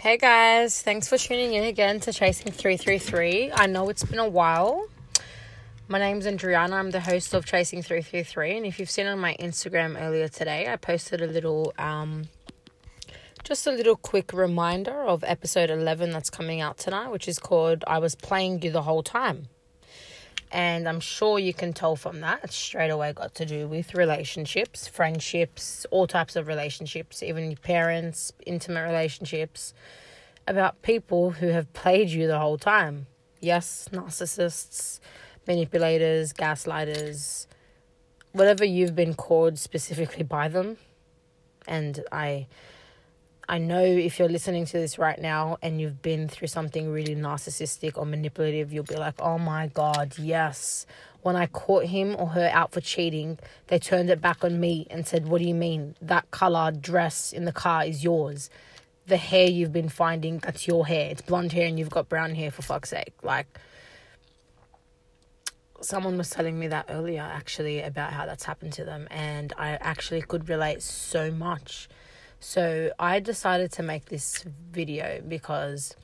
Hey guys, thanks for tuning in again to Chasing 333. I know it's been a while. My name's Andreana. I'm the host of Chasing 333. And if you've seen on my Instagram earlier today, I posted a little, um, just a little quick reminder of episode 11 that's coming out tonight, which is called I Was Playing You the Whole Time. And I'm sure you can tell from that, it's straight away got to do with relationships, friendships, all types of relationships, even your parents, intimate relationships, about people who have played you the whole time. Yes, narcissists, manipulators, gaslighters, whatever you've been called specifically by them. And I I know if you're listening to this right now and you've been through something really narcissistic or manipulative, you'll be like, oh my God, yes. When I caught him or her out for cheating, they turned it back on me and said, What do you mean? That color dress in the car is yours. The hair you've been finding, that's your hair. It's blonde hair and you've got brown hair, for fuck's sake. Like, someone was telling me that earlier actually about how that's happened to them, and I actually could relate so much so I decided to make this video because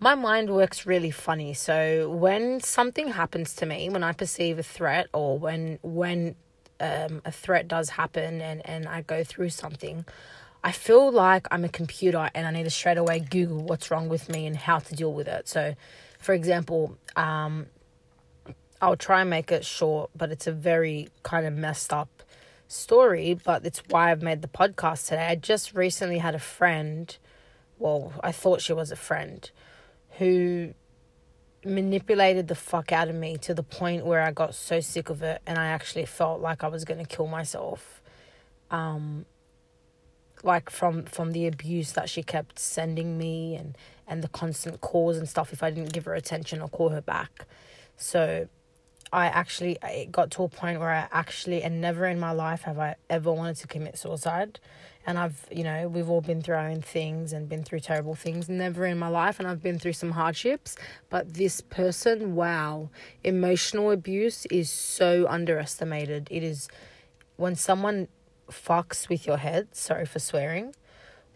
my mind works really funny. So when something happens to me, when I perceive a threat or when when um, a threat does happen and, and I go through something, I feel like I'm a computer and I need to straight away Google what's wrong with me and how to deal with it. So, for example, um, I'll try and make it short, but it's a very kind of messed up story, but it's why I've made the podcast today. I just recently had a friend, well, I thought she was a friend, who manipulated the fuck out of me to the point where I got so sick of it and I actually felt like I was going to kill myself. Um like from from the abuse that she kept sending me and and the constant calls and stuff if I didn't give her attention or call her back. So I actually it got to a point where I actually and never in my life have I ever wanted to commit suicide. And I've, you know, we've all been through our own things and been through terrible things. Never in my life, and I've been through some hardships. But this person, wow, emotional abuse is so underestimated. It is when someone fucks with your head, sorry for swearing,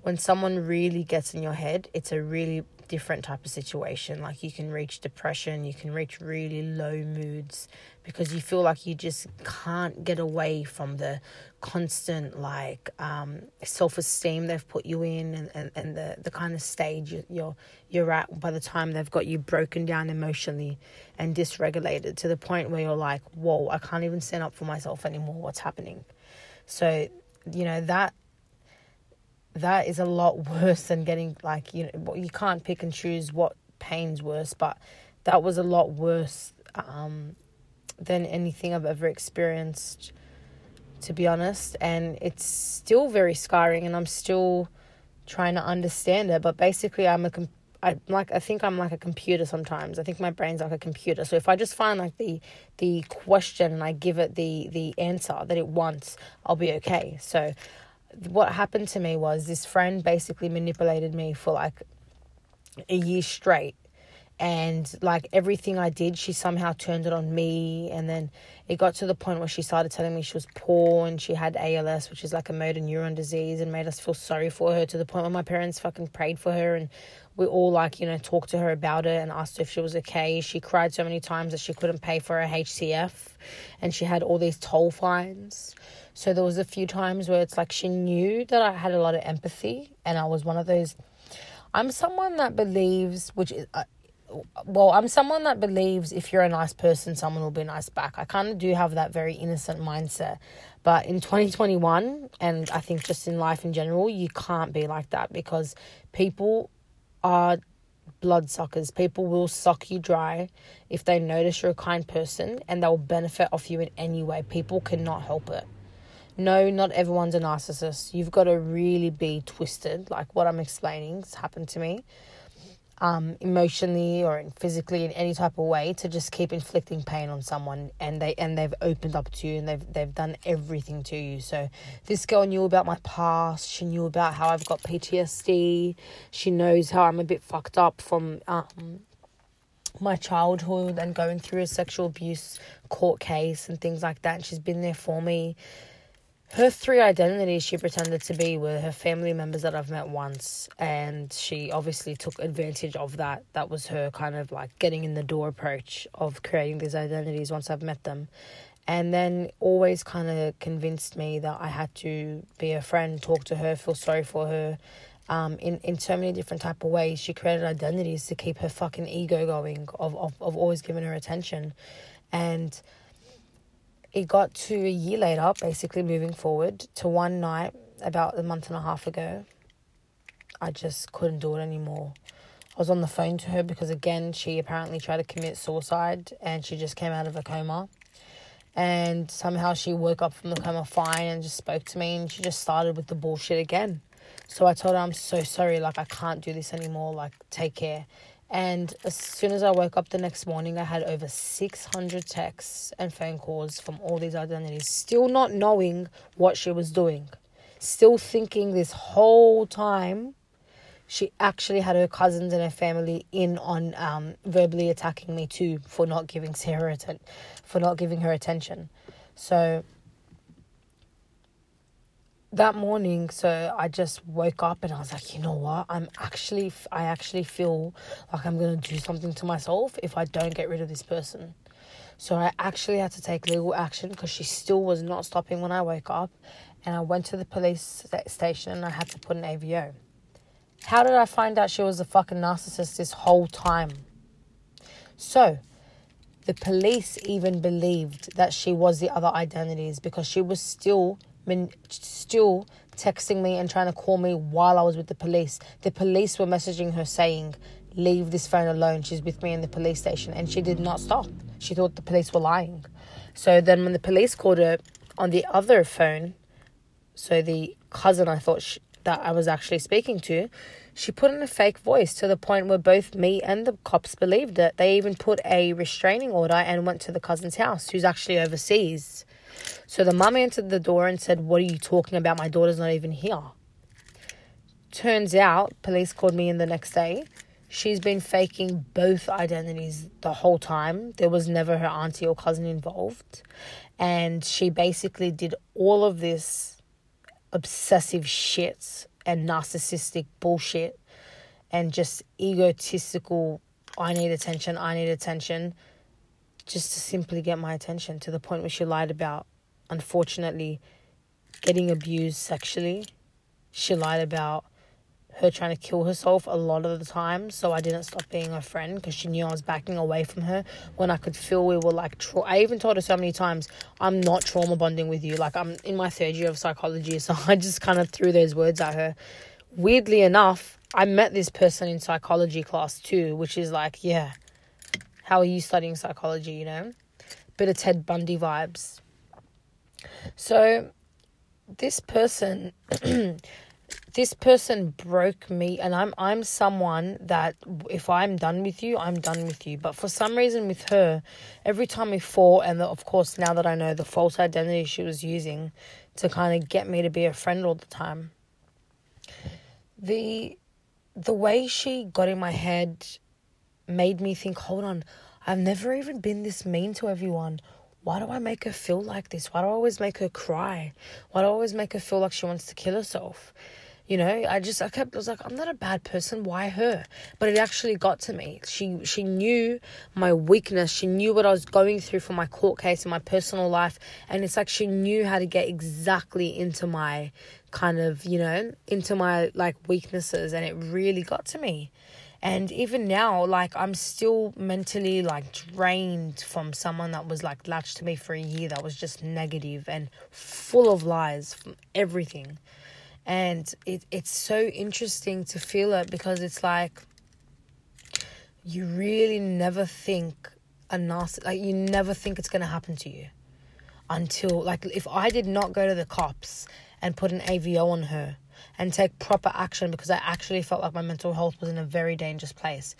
when someone really gets in your head, it's a really different type of situation. Like you can reach depression, you can reach really low moods because you feel like you just can't get away from the constant like um, self esteem they've put you in and, and, and the, the kind of stage you're you're at by the time they've got you broken down emotionally and dysregulated to the point where you're like, whoa, I can't even stand up for myself anymore. What's happening? So, you know, that that is a lot worse than getting like you know you can't pick and choose what pain's worse but that was a lot worse um, than anything i've ever experienced to be honest and it's still very scarring and i'm still trying to understand it but basically i'm a I like I think I'm like a computer sometimes. I think my brain's like a computer. So if I just find like the the question and I give it the the answer that it wants, I'll be okay. So what happened to me was this friend basically manipulated me for like a year straight and like everything I did, she somehow turned it on me. And then it got to the point where she started telling me she was poor and she had ALS, which is like a motor neuron disease, and made us feel sorry for her to the point where my parents fucking prayed for her. And we all like, you know, talked to her about it and asked if she was okay. She cried so many times that she couldn't pay for her HCF and she had all these toll fines. So there was a few times where it's like she knew that I had a lot of empathy, and I was one of those. I'm someone that believes, which is, uh, well, I'm someone that believes if you're a nice person, someone will be nice back. I kind of do have that very innocent mindset. But in 2021, and I think just in life in general, you can't be like that because people are bloodsuckers. People will suck you dry if they notice you're a kind person and they'll benefit off you in any way. People cannot help it no, not everyone's a narcissist. You've got to really be twisted, like what I'm explaining has happened to me, um, emotionally or physically in any type of way to just keep inflicting pain on someone, and they and they've opened up to you and they've they've done everything to you. So this girl knew about my past. She knew about how I've got PTSD. She knows how I'm a bit fucked up from um, my childhood and going through a sexual abuse court case and things like that. And she's been there for me her three identities she pretended to be were her family members that I've met once, and she obviously took advantage of that. That was her kind of like getting in the door approach of creating these identities once I've met them. And then always kind of convinced me that I had to be a friend, talk to her, feel sorry for her. Um, in, in so many different type of ways, she created identities to keep her fucking ego going of, of, of always giving her attention. And it got to a year later, basically moving forward to one night about a month and a half ago. I just couldn't do it anymore. I was on the phone to her because, again, she apparently tried to commit suicide and she just came out of a coma. And somehow she woke up from the coma fine and just spoke to me and she just started with the bullshit again. So I told her, I'm so sorry, like, I can't do this anymore, like, take care. And as soon as I woke up the next morning, I had over 600 texts and phone calls from all these identities, still not knowing what she was doing. Still thinking this whole time she actually had her cousins and her family in on um, verbally attacking me too for not giving Sarah atten- for not giving her attention. So that morning so i just woke up and i was like you know what? I'm actually i actually feel like i'm going to do something to myself if i don't get rid of this person. So i actually had to take legal action because she still was not stopping when i woke up and i went to the police station and i had to put an avo how did i find out she was a fucking narcissist this whole time? So the police even believed that she was the other identities because she was still been still texting me and trying to call me while I was with the police. The police were messaging her saying, Leave this phone alone. She's with me in the police station. And she did not stop. She thought the police were lying. So then, when the police called her on the other phone, so the cousin I thought she, that I was actually speaking to, she put in a fake voice to the point where both me and the cops believed it. They even put a restraining order and went to the cousin's house, who's actually overseas. So the mum answered the door and said, What are you talking about? My daughter's not even here. Turns out, police called me in the next day. She's been faking both identities the whole time. There was never her auntie or cousin involved. And she basically did all of this obsessive shit and narcissistic bullshit and just egotistical, I need attention, I need attention just to simply get my attention to the point where she lied about, unfortunately, getting abused sexually. She lied about her trying to kill herself a lot of the time. So I didn't stop being her friend because she knew I was backing away from her when I could feel we were like. Tra- I even told her so many times, I'm not trauma bonding with you. Like I'm in my third year of psychology, so I just kind of threw those words at her. Weirdly enough, I met this person in psychology class too, which is like, yeah, how are you studying psychology, you know? Bit of Ted Bundy vibes. So this person this person broke me and I'm I'm someone that if I'm done with you, I'm done with you. But for some reason with her, every time we fall and the, of course now that I know the false identity she was using to kind of get me to be a friend all the time. The the way she got in my head made me think, hold on, I've never even been this mean to everyone. Why do I make her feel like this? Why do I always make her cry? Why do I always make her feel like she wants to kill herself? You know, I just I kept I was like, I'm not a bad person. Why her? But it actually got to me. She she knew my weakness. She knew what I was going through for my court case and my personal life, and it's like she knew how to get exactly into my kind of you know into my like weaknesses, and it really got to me. And even now, like I'm still mentally like drained from someone that was like latched to me for a year that was just negative and full of lies from everything. And it it's so interesting to feel it because it's like you really never think a nasty, like you never think it's gonna happen to you until like if I did not go to the cops and put an AVO on her and take proper action because I actually felt like my mental health was in a very dangerous place.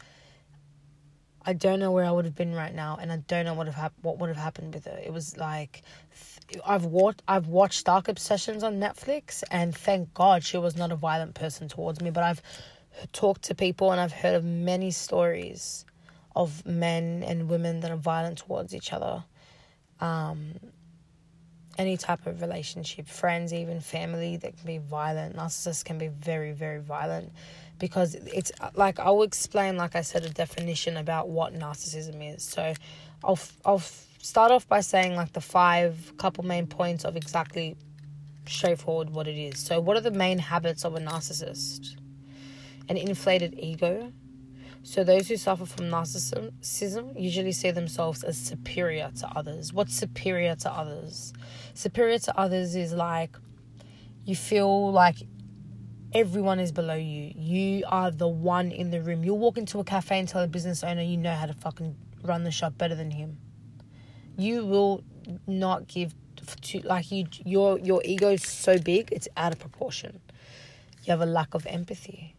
I don't know where I would have been right now, and I don't know what have hap- what would have happened with her. It was like I've watched I've watched Dark Obsessions on Netflix, and thank God she was not a violent person towards me. But I've talked to people, and I've heard of many stories of men and women that are violent towards each other. Um, any type of relationship, friends, even family, that can be violent. Narcissists can be very, very violent because it's like I'll explain, like I said, a definition about what narcissism is. So I'll, I'll start off by saying like the five couple main points of exactly straightforward what it is. So, what are the main habits of a narcissist? An inflated ego. So, those who suffer from narcissism usually see themselves as superior to others. What's superior to others? Superior to others is like you feel like everyone is below you. You are the one in the room. You'll walk into a cafe and tell a business owner you know how to fucking run the shop better than him. You will not give to like you your your ego is so big it's out of proportion. You have a lack of empathy.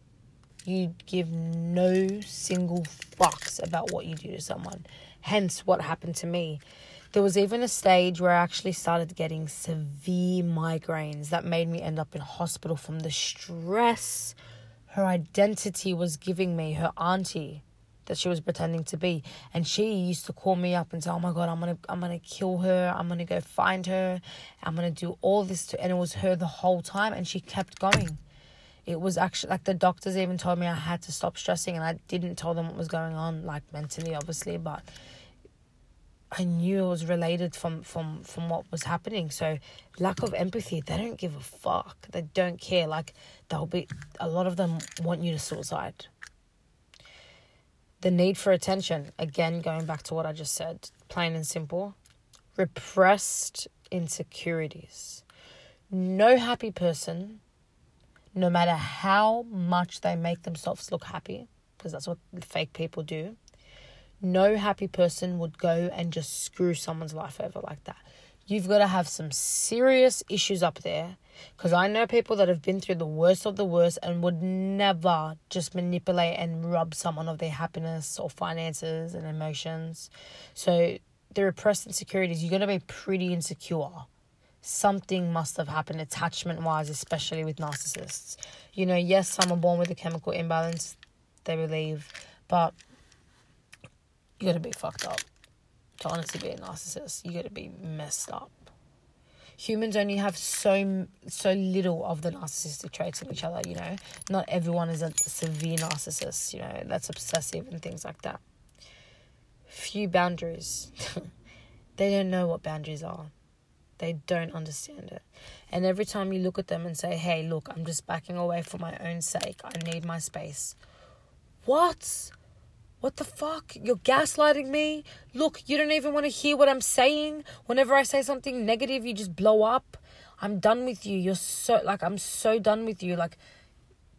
You give no single fucks about what you do to someone. Hence what happened to me. There was even a stage where I actually started getting severe migraines that made me end up in hospital from the stress her identity was giving me, her auntie that she was pretending to be. And she used to call me up and say, "Oh my god, I'm gonna I'm gonna kill her. I'm gonna go find her. I'm gonna do all this." To, and it was her the whole time, and she kept going. It was actually like the doctors even told me I had to stop stressing, and I didn't tell them what was going on, like mentally, obviously, but. I knew it was related from, from, from what was happening. So lack of empathy, they don't give a fuck. They don't care. Like they'll be a lot of them want you to suicide the need for attention, again, going back to what I just said, plain and simple, repressed insecurities. No happy person, no matter how much they make themselves look happy, because that's what fake people do, no happy person would go and just screw someone's life over like that. You've got to have some serious issues up there because I know people that have been through the worst of the worst and would never just manipulate and rob someone of their happiness or finances and emotions. So the repressed insecurities, you're going to be pretty insecure. Something must have happened attachment wise, especially with narcissists. You know, yes, some are born with a chemical imbalance, they believe, but you got to be fucked up to honestly be a narcissist. You got to be messed up. Humans only have so so little of the narcissistic traits in each other you know? Not everyone is a severe narcissist you know? That's obsessive and things like that. Few boundaries. They don't know what boundaries are they don't understand it and every time you look at them and say hey look i'm just backing away for my own sake i need my space what what the fuck? You're gaslighting me? Look, you don't even want to hear what I'm saying. Whenever I say something negative, you just blow up. I'm done with you. You're so, like, I'm so done with you. Like,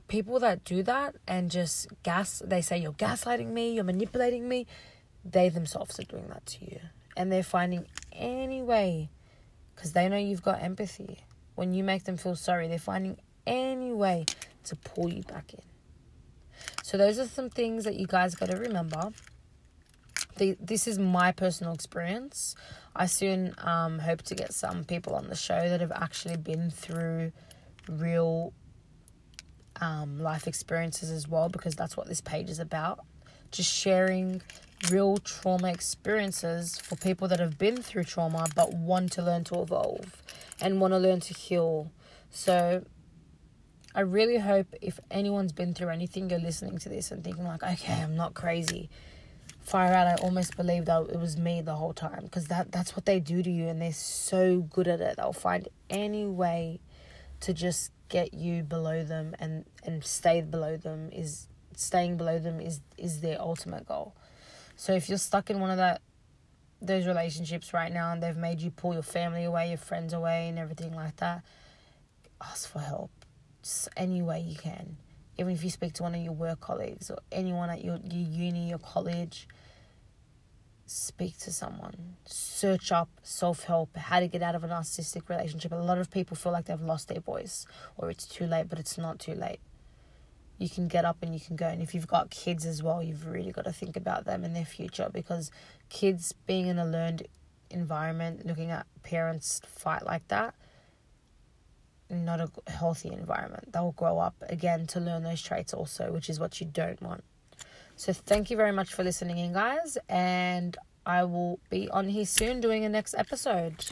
people that do that and just gas, they say, you're gaslighting me, you're manipulating me. They themselves are doing that to you. And they're finding any way, because they know you've got empathy. When you make them feel sorry, they're finding any way to pull you back in. So those are some things that you guys got to remember. The, this is my personal experience. I soon um, hope to get some people on the show that have actually been through real um, life experiences as well, because that's what this page is about. Just sharing real trauma experiences for people that have been through trauma but want to learn to evolve and want to learn to heal. So I really hope if anyone's been through anything, you're listening to this and thinking like, okay, I'm not crazy. Fire out. I almost believed that it was me the whole time because that that's what they do to you, and they're so good at it. They'll find any way to just get you below them and and stay below them is staying below them is is their ultimate goal. So if you're stuck in one of that those relationships right now and they've made you pull your family away, your friends away, and everything like that, ask for help just any way you can. Even if you speak to one of your work colleagues or anyone at your, your uni, your college, speak to someone. Search up self help, how to get out of a narcissistic relationship. A lot of people feel like they've lost their voice or it's too late, but it's not too late. You can get up and you can go. And if you've got kids as well, you've really got to think about them and their future because kids being in a learned environment, looking at parents fight like that, not a healthy environment. They'll grow up again to learn those traits also, which is what you don't want. So thank you very much for listening in, guys, and I will be on here soon doing a next episode.